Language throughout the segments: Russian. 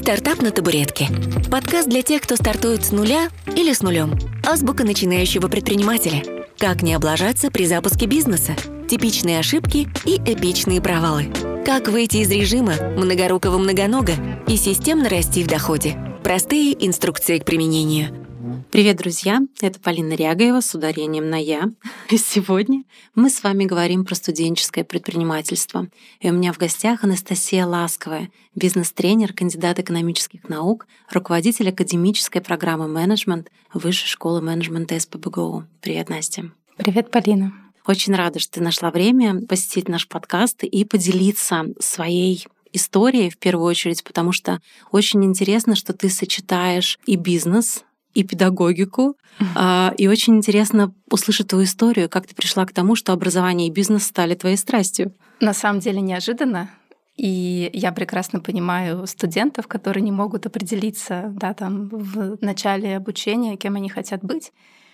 «Стартап на табуретке». Подкаст для тех, кто стартует с нуля или с нулем. Азбука начинающего предпринимателя. Как не облажаться при запуске бизнеса. Типичные ошибки и эпичные провалы. Как выйти из режима многорукого многонога и системно расти в доходе. Простые инструкции к применению – Привет, друзья! Это Полина Рягаева с ударением на «я». И сегодня мы с вами говорим про студенческое предпринимательство. И у меня в гостях Анастасия Ласковая, бизнес-тренер, кандидат экономических наук, руководитель академической программы менеджмент Высшей школы менеджмента СПБГУ. Привет, Настя! Привет, Полина! Очень рада, что ты нашла время посетить наш подкаст и поделиться своей историей в первую очередь, потому что очень интересно, что ты сочетаешь и бизнес, и педагогику. Mm-hmm. И очень интересно услышать твою историю, как ты пришла к тому, что образование и бизнес стали твоей страстью. На самом деле неожиданно. И я прекрасно понимаю студентов, которые не могут определиться да, там, в начале обучения, кем они хотят быть.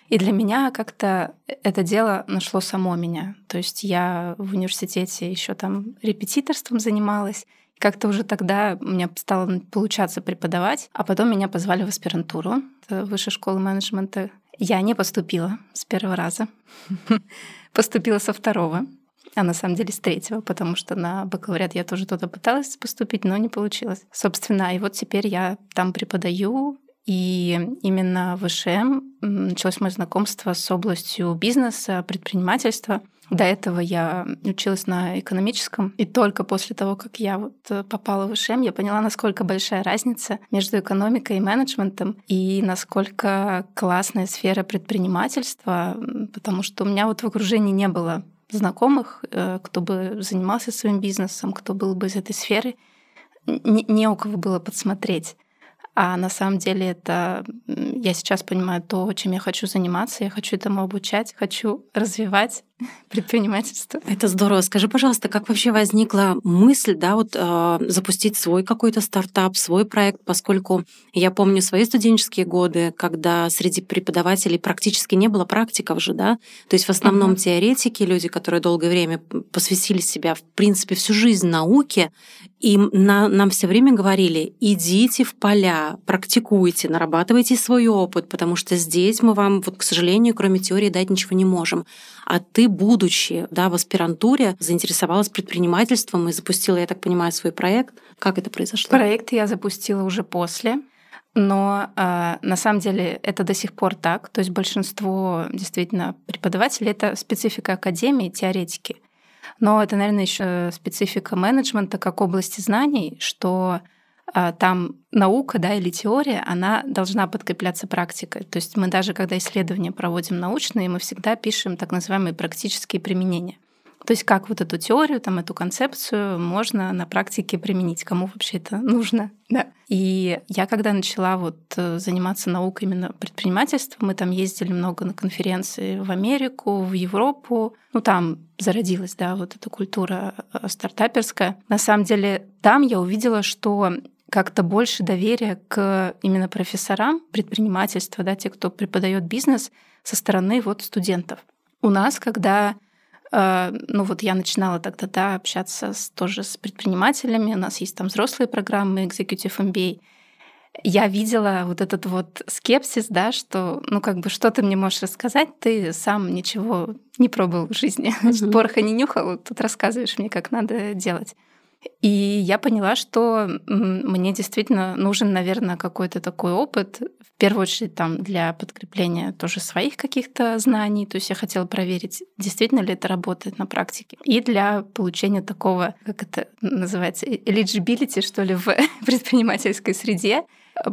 И для меня как-то это дело нашло само меня. То есть я в университете еще там репетиторством занималась, как-то уже тогда у меня стало получаться преподавать, а потом меня позвали в аспирантуру Высшей школы менеджмента. Я не поступила с первого раза, поступила со второго, а на самом деле с третьего, потому что на бакалавриат я тоже туда пыталась поступить, но не получилось. Собственно, и вот теперь я там преподаю, и именно в ВШМ началось мое знакомство с областью бизнеса, предпринимательства — до этого я училась на экономическом, и только после того, как я вот э, попала в УШМ, я поняла, насколько большая разница между экономикой и менеджментом, и насколько классная сфера предпринимательства, потому что у меня вот в окружении не было знакомых, э, кто бы занимался своим бизнесом, кто был бы из этой сферы, не, у кого было подсмотреть. А на самом деле это я сейчас понимаю то, чем я хочу заниматься. Я хочу этому обучать, хочу развивать предпринимательство. Это здорово. Скажи, пожалуйста, как вообще возникла мысль, да, вот э, запустить свой какой-то стартап, свой проект, поскольку я помню свои студенческие годы, когда среди преподавателей практически не было практиков же, да, то есть в основном uh-huh. теоретики, люди, которые долгое время посвятили себя, в принципе, всю жизнь науке, и на, нам все время говорили, идите в поля, практикуйте, нарабатывайте свой опыт, потому что здесь мы вам, вот, к сожалению, кроме теории дать ничего не можем. А ты, будучи да, в аспирантуре, заинтересовалась предпринимательством и запустила, я так понимаю, свой проект. Как это произошло? Проект я запустила уже после. Но э, на самом деле это до сих пор так. То есть большинство действительно преподавателей это специфика академии, теоретики. Но это, наверное, еще специфика менеджмента как области знаний, что там наука да, или теория, она должна подкрепляться практикой. То есть мы даже, когда исследования проводим научные, мы всегда пишем так называемые практические применения. То есть как вот эту теорию, там, эту концепцию можно на практике применить, кому вообще это нужно. Да. И я когда начала вот э, заниматься наукой именно предпринимательством, мы там ездили много на конференции в Америку, в Европу, ну там зародилась, да, вот эта культура э, стартаперская. На самом деле там я увидела, что как-то больше доверия к именно профессорам предпринимательства, да, те, кто преподает бизнес со стороны вот студентов. У нас, когда а, ну вот я начинала тогда да, общаться с, тоже с предпринимателями, у нас есть там взрослые программы Executive MBA. Я видела вот этот вот скепсис, да, что, ну как бы, что ты мне можешь рассказать, ты сам ничего не пробовал в жизни, mm-hmm. пороха не нюхал, тут рассказываешь мне, как надо делать. И я поняла, что мне действительно нужен, наверное, какой-то такой опыт, в первую очередь там для подкрепления тоже своих каких-то знаний, то есть я хотела проверить, действительно ли это работает на практике, и для получения такого, как это называется, eligibility, что ли, в предпринимательской среде,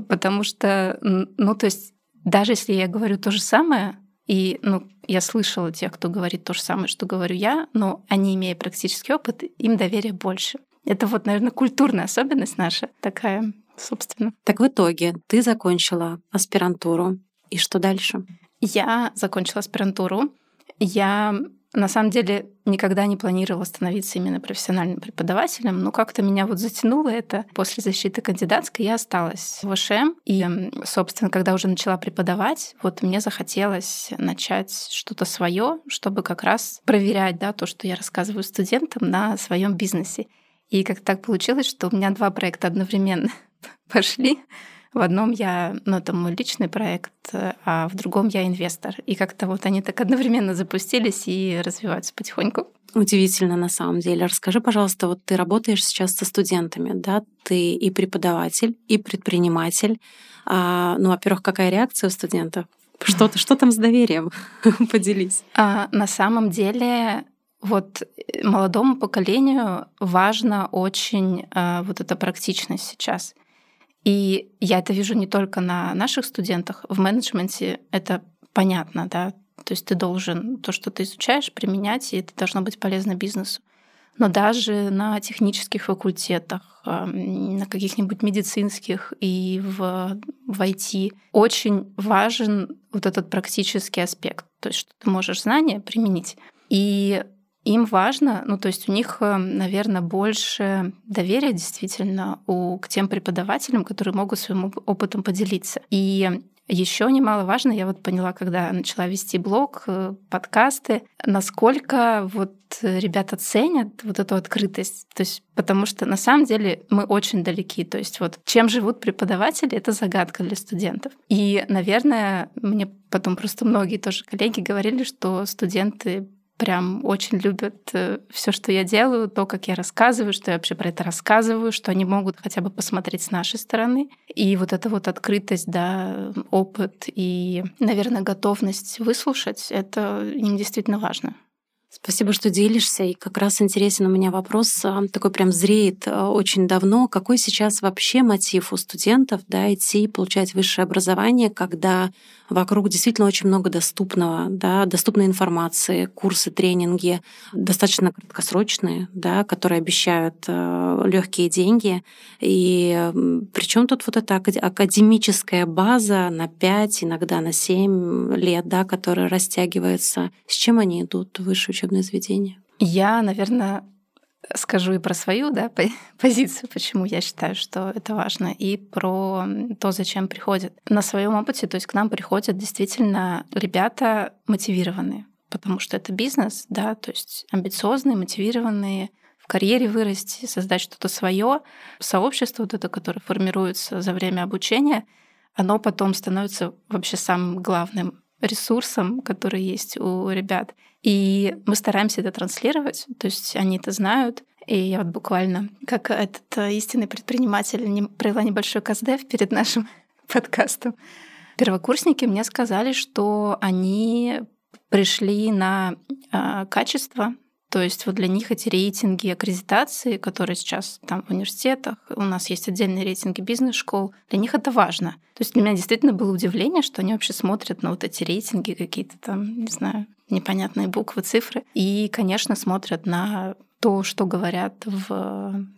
потому что, ну, то есть даже если я говорю то же самое, и ну, я слышала тех, кто говорит то же самое, что говорю я, но они, имея практический опыт, им доверие больше. Это вот, наверное, культурная особенность наша такая, собственно. Так в итоге ты закончила аспирантуру. И что дальше? Я закончила аспирантуру. Я на самом деле никогда не планировала становиться именно профессиональным преподавателем, но как-то меня вот затянуло это. После защиты кандидатской я осталась в ВШМ, и, собственно, когда уже начала преподавать, вот мне захотелось начать что-то свое, чтобы как раз проверять да, то, что я рассказываю студентам на своем бизнесе. И как так получилось, что у меня два проекта одновременно пошли. В одном я, ну, это мой личный проект, а в другом я инвестор. И как-то вот они так одновременно запустились и развиваются потихоньку. Удивительно на самом деле. Расскажи, пожалуйста, вот ты работаешь сейчас со студентами, да? Ты и преподаватель, и предприниматель. А, ну, во-первых, какая реакция у студентов? Что, что там с доверием? Поделись. А, на самом деле вот э, молодому поколению важно очень а, вот эта практичность сейчас. И я это вижу не только на наших студентах. В менеджменте это понятно, да. То есть ты должен то, что ты изучаешь, применять, и это должно быть полезно бизнесу. Но даже на технических факультетах, на каких-нибудь медицинских и в, в IT очень важен вот этот практический аспект. То есть, что ты можешь знания применить. И им важно, ну то есть у них, э, наверное, больше доверия действительно у, к тем преподавателям, которые могут своим опытом поделиться. И еще немаловажно, я вот поняла, когда начала вести блог, э, подкасты, насколько вот ребята ценят вот эту открытость. То есть, потому что на самом деле мы очень далеки. То есть вот чем живут преподаватели, это загадка для студентов. И, наверное, мне потом просто многие тоже коллеги говорили, что студенты прям очень любят э, все, что я делаю, то, как я рассказываю, что я вообще про это рассказываю, что они могут хотя бы посмотреть с нашей стороны. И вот эта вот открытость, да, опыт и, наверное, готовность выслушать, это им действительно важно. Спасибо, что делишься. И как раз интересен у меня вопрос, а, такой прям зреет а, очень давно. Какой сейчас вообще мотив у студентов да, идти получать высшее образование, когда вокруг действительно очень много доступного, да, доступной информации, курсы, тренинги, достаточно краткосрочные, да, которые обещают э, легкие деньги. И причем тут вот эта академическая база на 5, иногда на 7 лет, да, которая растягивается. С чем они идут в высшее учебное заведение? Я, наверное, скажу и про свою да, позицию, почему я считаю, что это важно, и про то, зачем приходят. На своем опыте, то есть к нам приходят действительно ребята мотивированные, потому что это бизнес, да, то есть амбициозные, мотивированные, в карьере вырасти, создать что-то свое. Сообщество вот это, которое формируется за время обучения, оно потом становится вообще самым главным ресурсом, который есть у ребят. И мы стараемся это транслировать, то есть они это знают. И я вот буквально, как этот э, истинный предприниматель, не, провела небольшой каздев перед нашим подкастом. Первокурсники мне сказали, что они пришли на э, качество, то есть вот для них эти рейтинги аккредитации, которые сейчас там в университетах, у нас есть отдельные рейтинги бизнес-школ, для них это важно. То есть для меня действительно было удивление, что они вообще смотрят на вот эти рейтинги, какие-то там, не знаю, непонятные буквы, цифры. И, конечно, смотрят на то, что говорят в,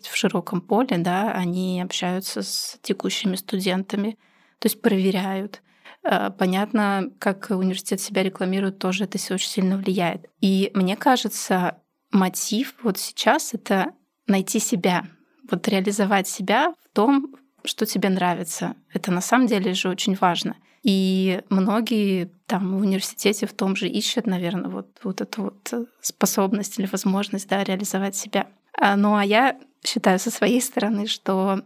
в широком поле, да, они общаются с текущими студентами, то есть проверяют. Э, понятно, как университет себя рекламирует, тоже это очень сильно влияет. И мне кажется, мотив вот сейчас — это найти себя, вот реализовать себя в том, что тебе нравится. Это на самом деле же очень важно. И многие там в университете в том же ищут, наверное, вот, вот эту вот способность или возможность да, реализовать себя. А, ну а я считаю со своей стороны, что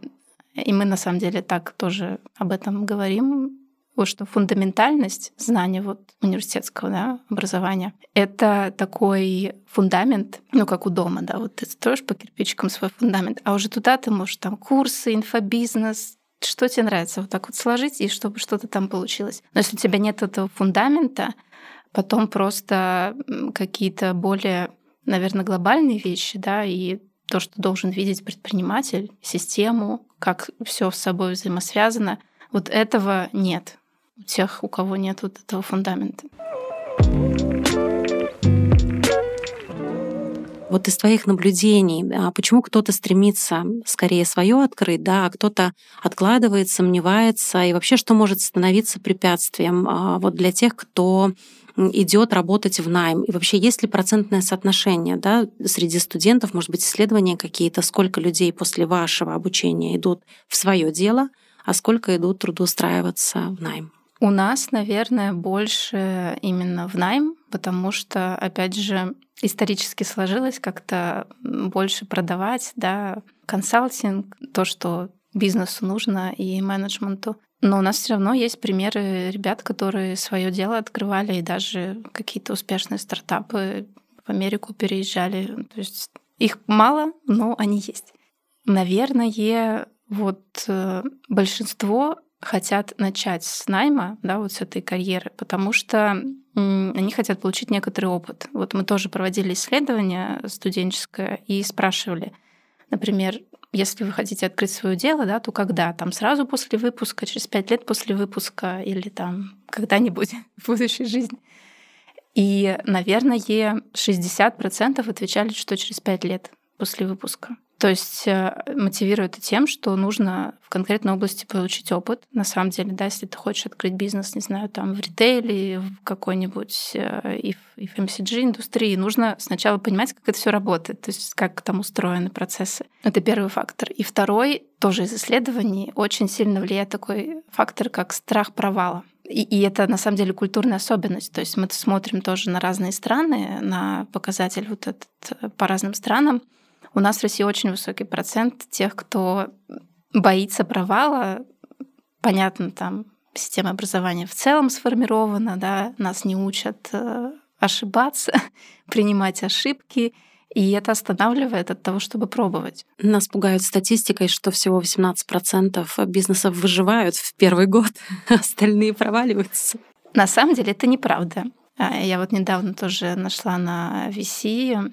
и мы на самом деле так тоже об этом говорим, вот что фундаментальность знания вот университетского да, образования — это такой фундамент, ну, как у дома, да, вот ты строишь по кирпичикам свой фундамент, а уже туда ты можешь там курсы, инфобизнес, что тебе нравится, вот так вот сложить, и чтобы что-то там получилось. Но если у тебя нет этого фундамента, потом просто какие-то более, наверное, глобальные вещи, да, и то, что должен видеть предприниматель, систему, как все с собой взаимосвязано, вот этого нет у тех, у кого нет вот этого фундамента. Вот из твоих наблюдений, а почему кто-то стремится скорее свое открыть, да, а кто-то откладывает, сомневается, и вообще что может становиться препятствием а, вот для тех, кто идет работать в найм? И вообще есть ли процентное соотношение да, среди студентов, может быть, исследования какие-то, сколько людей после вашего обучения идут в свое дело, а сколько идут трудоустраиваться в найм? У нас, наверное, больше именно в найм, потому что, опять же, исторически сложилось как-то больше продавать, да, консалтинг, то, что бизнесу нужно и менеджменту. Но у нас все равно есть примеры ребят, которые свое дело открывали и даже какие-то успешные стартапы в Америку переезжали. То есть их мало, но они есть. Наверное, вот э, большинство хотят начать с найма, да, вот с этой карьеры, потому что они хотят получить некоторый опыт. Вот мы тоже проводили исследование студенческое и спрашивали, например, если вы хотите открыть свое дело, да, то когда? Там сразу после выпуска, через пять лет после выпуска или там когда-нибудь в будущей жизни? И, наверное, 60% отвечали, что через пять лет после выпуска. То есть э, мотивирует это тем, что нужно в конкретной области получить опыт. На самом деле, да, если ты хочешь открыть бизнес, не знаю, там в ритейле, в какой-нибудь э, и в FMCG индустрии, нужно сначала понимать, как это все работает, то есть как там устроены процессы. Это первый фактор. И второй, тоже из исследований, очень сильно влияет такой фактор, как страх провала. И, и это на самом деле культурная особенность. То есть мы смотрим тоже на разные страны, на показатель вот этот э, по разным странам. У нас в России очень высокий процент тех, кто боится провала. Понятно, там система образования в целом сформирована, да, нас не учат э, ошибаться, принимать ошибки. И это останавливает от того, чтобы пробовать. Нас пугают статистикой, что всего 18% бизнесов выживают в первый год, остальные проваливаются. На самом деле это неправда. А, я вот недавно тоже нашла на VC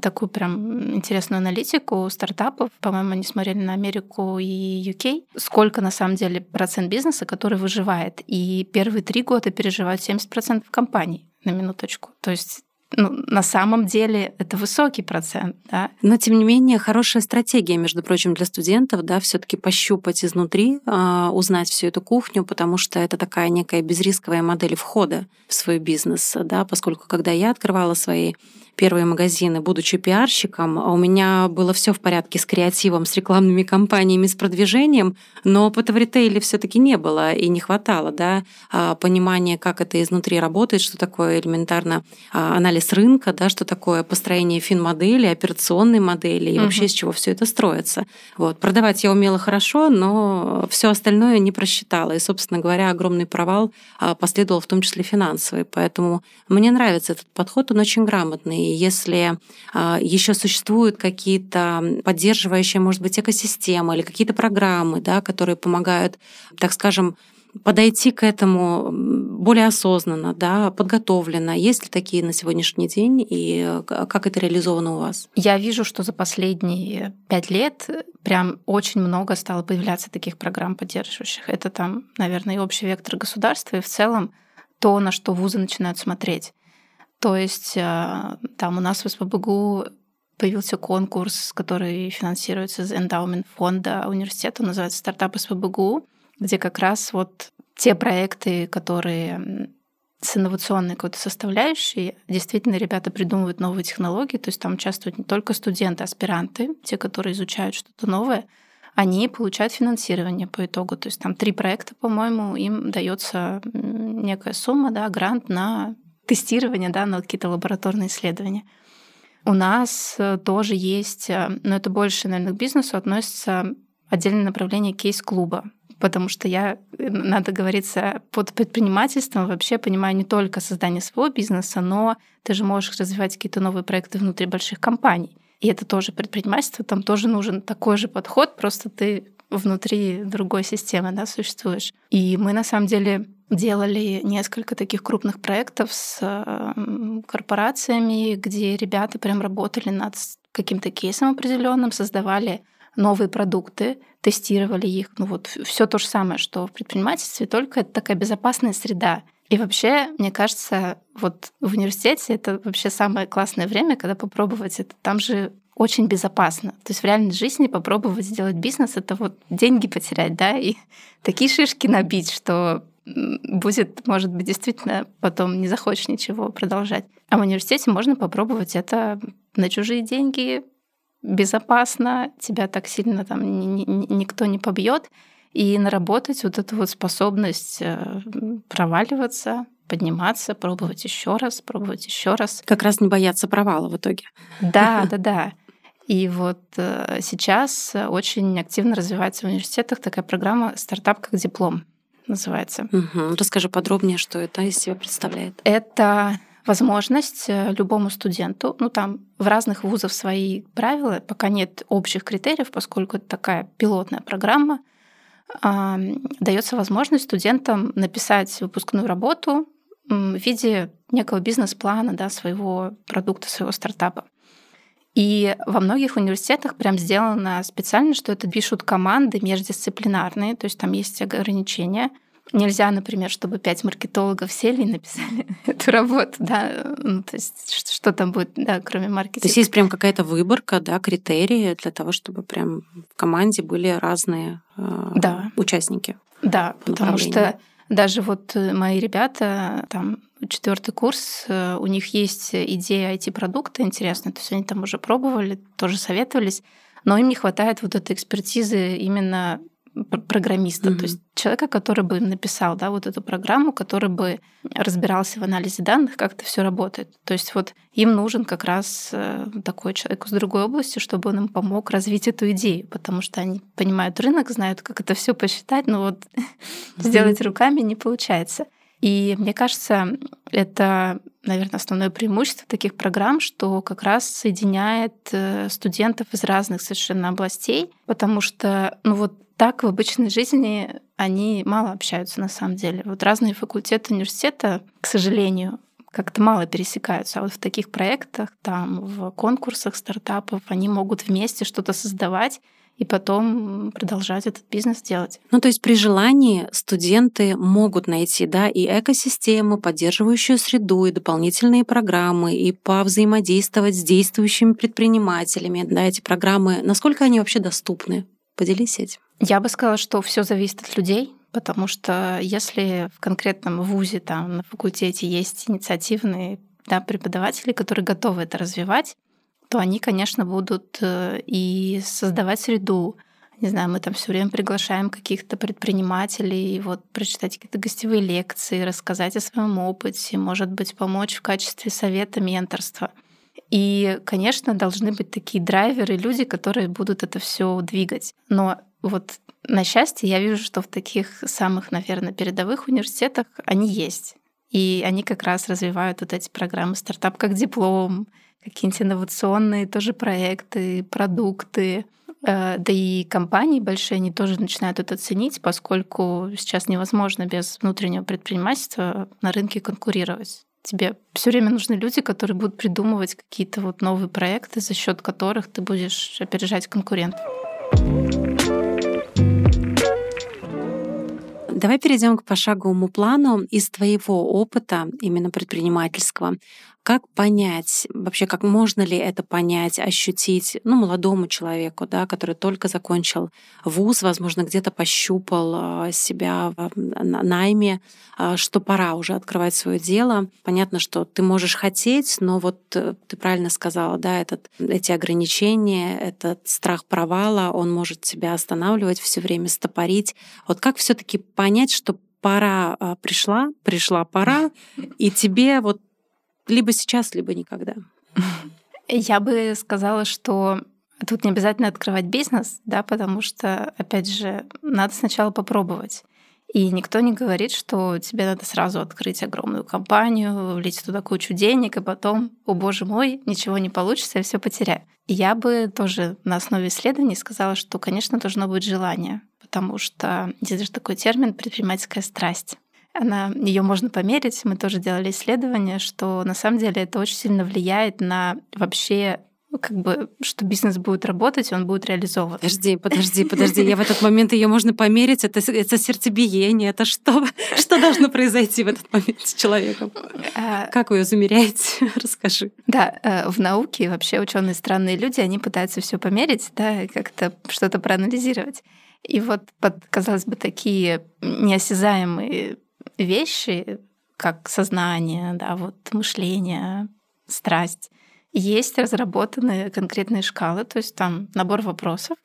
такую прям интересную аналитику стартапов. По-моему, они смотрели на Америку и UK. Сколько на самом деле процент бизнеса, который выживает. И первые три года переживают 70% компаний на минуточку. То есть ну, на самом деле это высокий процент, да. Но тем не менее хорошая стратегия, между прочим, для студентов, да, все-таки пощупать изнутри, э, узнать всю эту кухню, потому что это такая некая безрисковая модель входа в свой бизнес, да, поскольку когда я открывала свои первые магазины, будучи пиарщиком, а у меня было все в порядке с креативом, с рекламными кампаниями, с продвижением, но опыта в ритейле все таки не было и не хватало да, а, понимания, как это изнутри работает, что такое элементарно а, анализ рынка, да, что такое построение фин-модели, операционной модели и угу. вообще с чего все это строится. Вот. Продавать я умела хорошо, но все остальное не просчитала. И, собственно говоря, огромный провал последовал в том числе финансовый. Поэтому мне нравится этот подход, он очень грамотный если а, еще существуют какие-то поддерживающие, может быть, экосистемы или какие-то программы, да, которые помогают, так скажем, подойти к этому более осознанно, да, подготовленно. Есть ли такие на сегодняшний день и как это реализовано у вас? Я вижу, что за последние пять лет прям очень много стало появляться таких программ поддерживающих. Это там, наверное, и общий вектор государства, и в целом то, на что вузы начинают смотреть. То есть э, там у нас в СПБГУ появился конкурс, который финансируется из эндаумент фонда университета, он называется «Стартап СПБГУ», где как раз вот те проекты, которые с инновационной какой-то составляющей, действительно ребята придумывают новые технологии, то есть там участвуют не только студенты, аспиранты, те, которые изучают что-то новое, они получают финансирование по итогу. То есть там три проекта, по-моему, им дается некая сумма, да, грант на тестирования, да, на какие-то лабораторные исследования. У нас э, тоже есть, э, но это больше, наверное, к бизнесу относится отдельное направление кейс-клуба, потому что я, э, надо говориться, под предпринимательством вообще понимаю не только создание своего бизнеса, но ты же можешь развивать какие-то новые проекты внутри больших компаний. И это тоже предпринимательство, там тоже нужен такой же подход, просто ты внутри другой системы да, существуешь. И мы на самом деле делали несколько таких крупных проектов с корпорациями, где ребята прям работали над каким-то кейсом определенным, создавали новые продукты, тестировали их. Ну вот все то же самое, что в предпринимательстве, только это такая безопасная среда. И вообще, мне кажется, вот в университете это вообще самое классное время, когда попробовать это. Там же очень безопасно. То есть в реальной жизни попробовать сделать бизнес — это вот деньги потерять, да, и такие шишки набить, что будет, может быть, действительно потом не захочешь ничего продолжать. А в университете можно попробовать это на чужие деньги, безопасно, тебя так сильно там никто не побьет, и наработать вот эту вот способность э, проваливаться, подниматься, пробовать еще раз, пробовать еще раз. Как раз не бояться провала в итоге. Да, да, да. И вот э, сейчас очень активно развивается в университетах такая программа «Стартап как диплом» называется. Угу. Расскажи подробнее, что это из себя представляет. Это возможность э, любому студенту, ну там в разных вузах свои правила, пока нет общих критериев, поскольку это такая пилотная программа, дается возможность студентам написать выпускную работу в виде некого бизнес-плана да, своего продукта, своего стартапа. И во многих университетах прям сделано специально, что это пишут команды междисциплинарные, то есть там есть ограничения. Нельзя, например, чтобы пять маркетологов сели и написали эту работу, да, ну, то есть что там будет, да, кроме маркетинга. То есть есть прям какая-то выборка, да, критерии для того, чтобы прям в команде были разные э, да. участники. Да, потому что даже вот э, мои ребята, там, четвертый курс, э, у них есть идея IT-продукта интересная, то есть они там уже пробовали, тоже советовались, но им не хватает вот этой экспертизы именно программиста, mm-hmm. то есть человека, который бы написал да, вот эту программу, который бы разбирался в анализе данных, как это все работает. То есть вот им нужен как раз э, такой человек из другой области, чтобы он им помог развить эту идею, потому что они понимают рынок, знают, как это все посчитать, но вот mm-hmm. сделать руками не получается. И мне кажется, это, наверное, основное преимущество таких программ, что как раз соединяет э, студентов из разных совершенно областей, потому что, ну вот так в обычной жизни они мало общаются на самом деле. Вот разные факультеты университета, к сожалению, как-то мало пересекаются. А вот в таких проектах, там, в конкурсах стартапов, они могут вместе что-то создавать и потом продолжать этот бизнес делать. Ну, то есть при желании студенты могут найти, да, и экосистему, поддерживающую среду, и дополнительные программы, и повзаимодействовать с действующими предпринимателями, да, эти программы. Насколько они вообще доступны? Поделись этим. Я бы сказала, что все зависит от людей, потому что если в конкретном вузе, там, на факультете есть инициативные да, преподаватели, которые готовы это развивать, то они, конечно, будут э, и создавать среду. Не знаю, мы там все время приглашаем каких-то предпринимателей, вот прочитать какие-то гостевые лекции, рассказать о своем опыте, может быть, помочь в качестве совета, менторства. И, конечно, должны быть такие драйверы, люди, которые будут это все двигать. Но вот на счастье я вижу, что в таких самых, наверное, передовых университетах они есть. И они как раз развивают вот эти программы «Стартап как диплом», какие-нибудь инновационные тоже проекты, продукты. Э, да и компании большие, они тоже начинают это ценить, поскольку сейчас невозможно без внутреннего предпринимательства на рынке конкурировать. Тебе все время нужны люди, которые будут придумывать какие-то вот новые проекты, за счет которых ты будешь опережать конкурентов. Давай перейдем к пошаговому плану из твоего опыта, именно предпринимательского. Как понять, вообще, как можно ли это понять, ощутить, ну, молодому человеку, да, который только закончил вуз, возможно, где-то пощупал а, себя в найме, а, что пора уже открывать свое дело. Понятно, что ты можешь хотеть, но вот э, ты правильно сказала, да, этот, эти ограничения, этот страх провала, он может тебя останавливать, все время стопорить. Вот как все таки понять, что пора а, пришла, пришла пора, и тебе вот либо сейчас, либо никогда. Я бы сказала, что тут не обязательно открывать бизнес, да, потому что, опять же, надо сначала попробовать. И никто не говорит, что тебе надо сразу открыть огромную компанию, влить туда кучу денег, и потом, о боже мой, ничего не получится, я все потеряю. Я бы тоже на основе исследований сказала, что, конечно, должно быть желание, потому что есть даже такой термин предпринимательская страсть. Она, ее можно померить. Мы тоже делали исследование, что на самом деле это очень сильно влияет на вообще ну, как бы, что бизнес будет работать, он будет реализован. Подожди, подожди, подожди. Я в этот момент ее можно померить. Это, это сердцебиение. Это что? Что должно произойти в этот момент с человеком? А, как вы ее замеряете? Расскажи. Да, э, в науке вообще ученые странные люди, они пытаются все померить, да, как-то что-то проанализировать. И вот под, казалось бы, такие неосязаемые вещи, как сознание, да, вот мышление, страсть, есть разработанные конкретные шкалы, то есть там набор вопросов,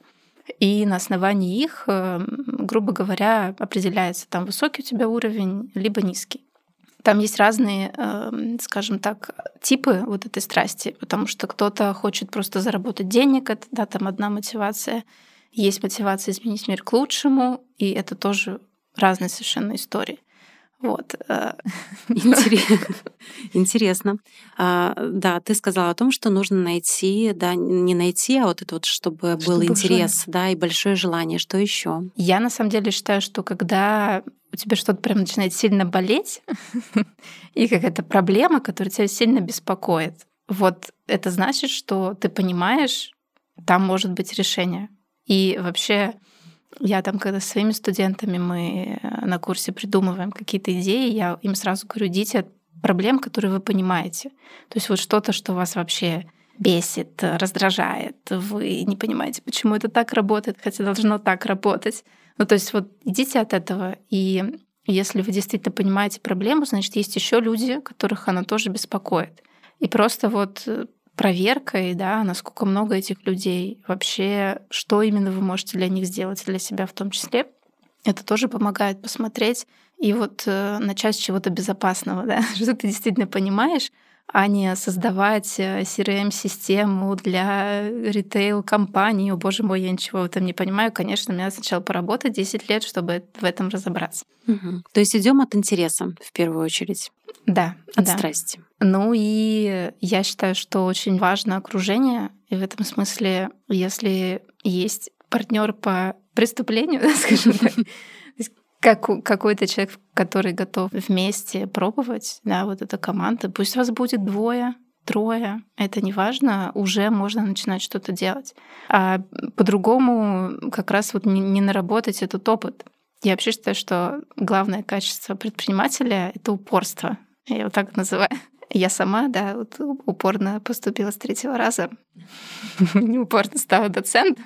и на основании их, э, грубо говоря, определяется там высокий у тебя уровень, либо низкий. Там есть разные, эм, скажем так, типы вот этой страсти, потому что кто-то хочет просто заработать денег, это да, там одна мотивация. Есть мотивация изменить мир к лучшему, и это тоже разные совершенно истории. Вот. Э. Интересно. А, да, ты сказала о том, что нужно найти, да, не найти, а вот это вот, чтобы, был интерес, да, и большое желание. Что еще? Я на самом деле считаю, что когда у тебя что-то прям начинает сильно болеть, и какая-то проблема, которая тебя сильно беспокоит, вот это значит, что ты понимаешь, там может быть решение. И вообще я там, когда с своими студентами мы э, на курсе придумываем какие-то идеи, я им сразу говорю, идите от проблем, которые вы понимаете. То есть вот что-то, что вас вообще бесит, раздражает, вы не понимаете, почему это так работает, хотя должно так работать. Ну, то есть вот идите от этого, и если вы действительно понимаете проблему, значит, есть еще люди, которых она тоже беспокоит. И просто вот э, проверкой, да, насколько много этих людей, вообще, что именно вы можете для них сделать, для себя в том числе. Это тоже помогает посмотреть и вот э, начать с чего-то безопасного, да, что ты действительно понимаешь, а не создавать э, CRM-систему для ритейл-компании. О, боже мой, я ничего в этом не понимаю. Конечно, мне надо сначала поработать 10 лет, чтобы в этом разобраться. Угу. То есть идем от интереса в первую очередь. Да. От да. страсти. Ну и я считаю, что очень важно окружение. И в этом смысле, если есть партнер по преступлению, скажем так, как, какой-то человек, который готов вместе пробовать, да, вот эта команда, пусть вас будет двое, трое, это не важно, уже можно начинать что-то делать. А по-другому как раз вот не, не наработать этот опыт. Я вообще считаю, что главное качество предпринимателя — это упорство. Я его так называю. Я сама, да, вот упорно поступила с третьего раза. Не упорно стала доцентом.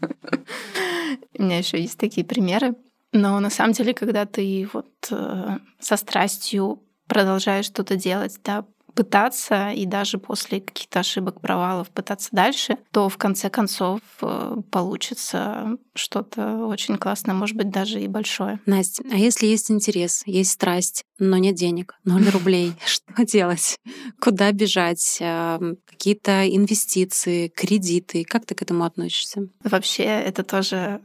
У меня еще есть такие примеры. Но на самом деле, когда ты вот э, со страстью продолжаешь что-то делать, да, пытаться и даже после каких-то ошибок, провалов пытаться дальше, то в конце концов э, получится что-то очень классное, может быть, даже и большое. Настя, а если есть интерес, есть страсть, но нет денег, ноль рублей, что делать? Куда бежать? Какие-то инвестиции, кредиты? Как ты к этому относишься? Вообще, это тоже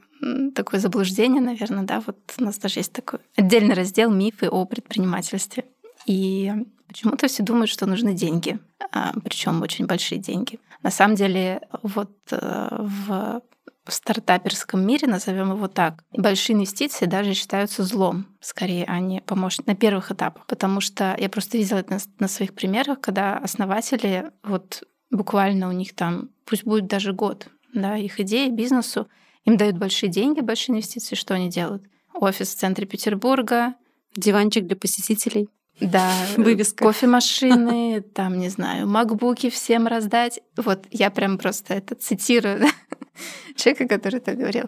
такое заблуждение, наверное, да, вот у нас даже есть такой отдельный раздел «Мифы о предпринимательстве». И почему-то все думают, что нужны деньги, а, причем очень большие деньги. На самом деле, вот э, в стартаперском мире, назовем его так, большие инвестиции даже считаются злом, скорее, а не помощник на первых этапах. Потому что я просто видела это на, своих примерах, когда основатели, вот буквально у них там, пусть будет даже год, да, их идеи бизнесу, им дают большие деньги, большие инвестиции. Что они делают? Офис в центре Петербурга. Диванчик для посетителей. Да, вывеска. Кофемашины, там, не знаю, макбуки всем раздать. Вот я прям просто это цитирую человека, который это говорил.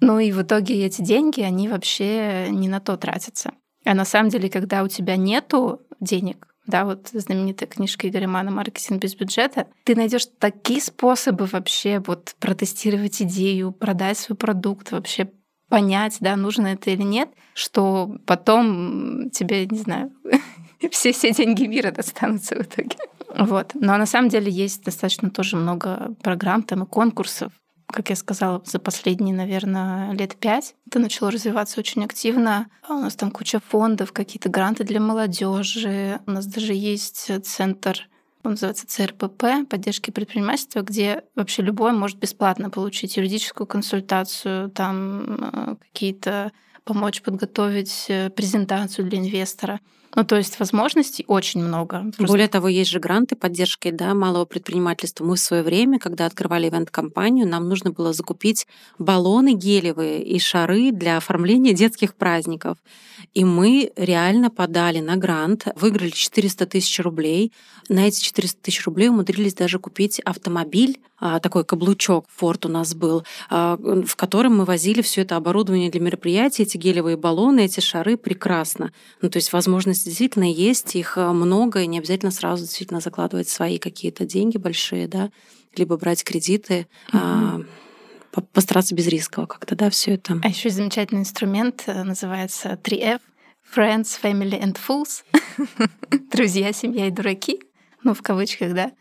Ну и в итоге эти деньги, они вообще не на то тратятся. А на самом деле, когда у тебя нету денег, да, вот знаменитая книжка Игоря Мана «Маркетинг без бюджета», ты найдешь такие способы вообще вот протестировать идею, продать свой продукт, вообще понять, да, нужно это или нет, что потом тебе, не знаю, все, все деньги мира достанутся в итоге. Вот. Но на самом деле есть достаточно тоже много программ там и конкурсов, как я сказала, за последние, наверное, лет пять это начало развиваться очень активно. А у нас там куча фондов, какие-то гранты для молодежи. У нас даже есть центр он называется ЦРПП, поддержки предпринимательства, где вообще любой может бесплатно получить юридическую консультацию, там э, какие-то помочь подготовить э, презентацию для инвестора. Ну, то есть возможностей очень много. Просто... Более того, есть же гранты поддержки да, малого предпринимательства. Мы в свое время, когда открывали ивент-компанию, нам нужно было закупить баллоны гелевые и шары для оформления детских праздников. И мы реально подали на грант, выиграли 400 тысяч рублей. На эти 400 тысяч рублей умудрились даже купить автомобиль, а, такой каблучок Форд у нас был, а, в котором мы возили все это оборудование для мероприятий, эти гелевые баллоны, эти шары прекрасно. Ну, то есть возможности действительно есть, их а, много, и не обязательно сразу действительно закладывать свои какие-то деньги большие, да, либо брать кредиты. Mm-hmm постараться без рискового как-то, да, все это. А еще замечательный инструмент э, называется 3F Friends, Family and Fools. Друзья, семья и дураки. Ну, в кавычках, да.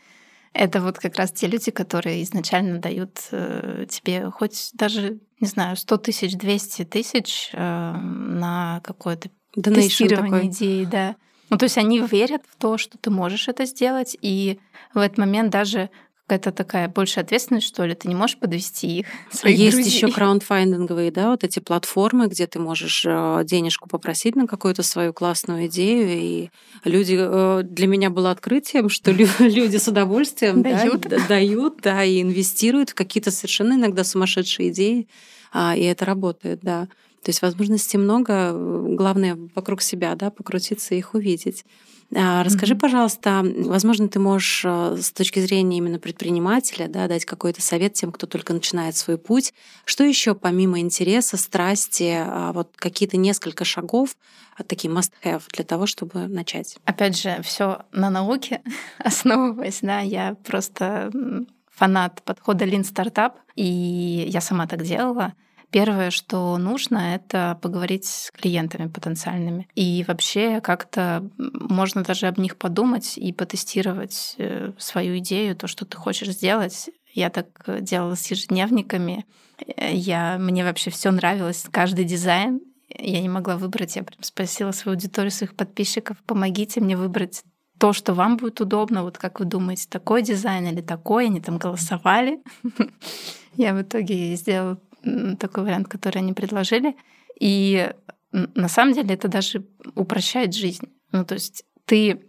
Это вот как раз те люди, которые изначально дают э, тебе хоть даже, не знаю, 100 тысяч, 200 тысяч э, на какое-то Donation тестирование такой. идеи, да. Ну, то есть они верят в то, что ты можешь это сделать, и в этот момент даже какая-то такая большая ответственность, что ли, ты не можешь подвести их. Своих Есть друзей. еще краундфандинговые, да, вот эти платформы, где ты можешь э, денежку попросить на какую-то свою классную идею, и люди э, для меня было открытием, что люди с удовольствием дают, дают, да, и инвестируют в какие-то совершенно иногда сумасшедшие идеи, а, и это работает, да. То есть возможностей много, главное вокруг себя, да, покрутиться и их увидеть. А, расскажи, пожалуйста, возможно, ты можешь э, с точки зрения именно предпринимателя да, дать какой-то совет тем, кто только начинает свой путь. Что еще помимо интереса, страсти, а, вот какие-то несколько шагов, а, такие must-have для того, чтобы начать? Опять же, все на науке основываясь, да, я просто фанат подхода Lean Startup, и я сама так делала. Первое, что нужно, это поговорить с клиентами потенциальными. И вообще как-то можно даже об них подумать и потестировать э, свою идею, то, что ты хочешь сделать. Я так делала с ежедневниками. Э, я, мне вообще все нравилось, каждый дизайн. Я не могла выбрать. Я прям спросила свою аудиторию, своих подписчиков, помогите мне выбрать то, что вам будет удобно. Вот как вы думаете, такой дизайн или такой? Они там голосовали. Я в итоге сделала такой вариант, который они предложили. И на самом деле это даже упрощает жизнь. Ну, то есть ты,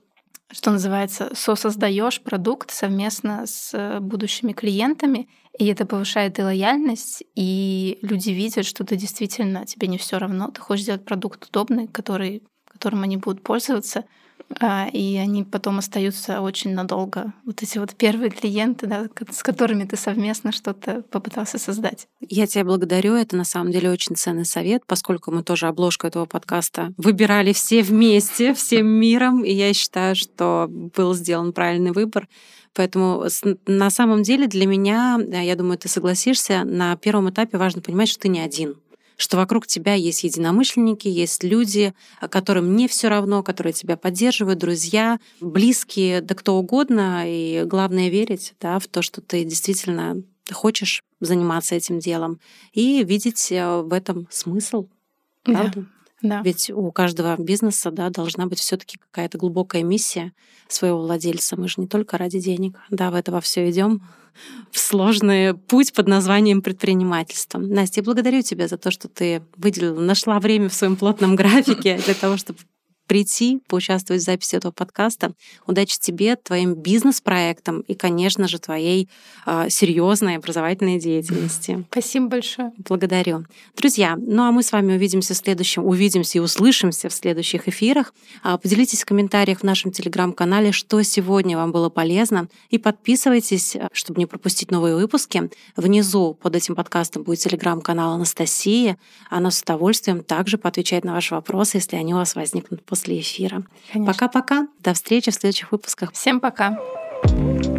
что называется, сосоздаешь продукт совместно с будущими клиентами, и это повышает и лояльность, и люди видят, что ты действительно, тебе не все равно, ты хочешь сделать продукт удобный, который, которым они будут пользоваться — и они потом остаются очень надолго. Вот эти вот первые клиенты, да, с которыми ты совместно что-то попытался создать. Я тебя благодарю. Это на самом деле очень ценный совет, поскольку мы тоже обложку этого подкаста выбирали все вместе, всем миром. И я считаю, что был сделан правильный выбор. Поэтому на самом деле для меня, я думаю, ты согласишься, на первом этапе важно понимать, что ты не один что вокруг тебя есть единомышленники, есть люди, которым не все равно, которые тебя поддерживают, друзья, близкие, да кто угодно. И главное верить да, в то, что ты действительно хочешь заниматься этим делом и видеть э, в этом смысл. Правда? Да. Да. Ведь у каждого бизнеса да, должна быть все-таки какая-то глубокая миссия своего владельца. Мы же не только ради денег, да, в это во все идем в сложный путь под названием предпринимательство. Настя, я благодарю тебя за то, что ты выделила, нашла время в своем плотном графике для того, чтобы прийти, поучаствовать в записи этого подкаста. Удачи тебе, твоим бизнес-проектам и, конечно же, твоей э, серьезной образовательной деятельности. Спасибо большое. Благодарю. Друзья, ну а мы с вами увидимся в следующем, увидимся и услышимся в следующих эфирах. А, поделитесь в комментариях в нашем телеграм-канале, что сегодня вам было полезно, и подписывайтесь, а, чтобы не пропустить новые выпуски. Внизу под этим подкастом будет телеграм-канал Анастасии. Она с удовольствием также поотвечает на ваши вопросы, если они у вас возникнут после эфира. Пока-пока. До встречи в следующих выпусках. Всем пока. thank you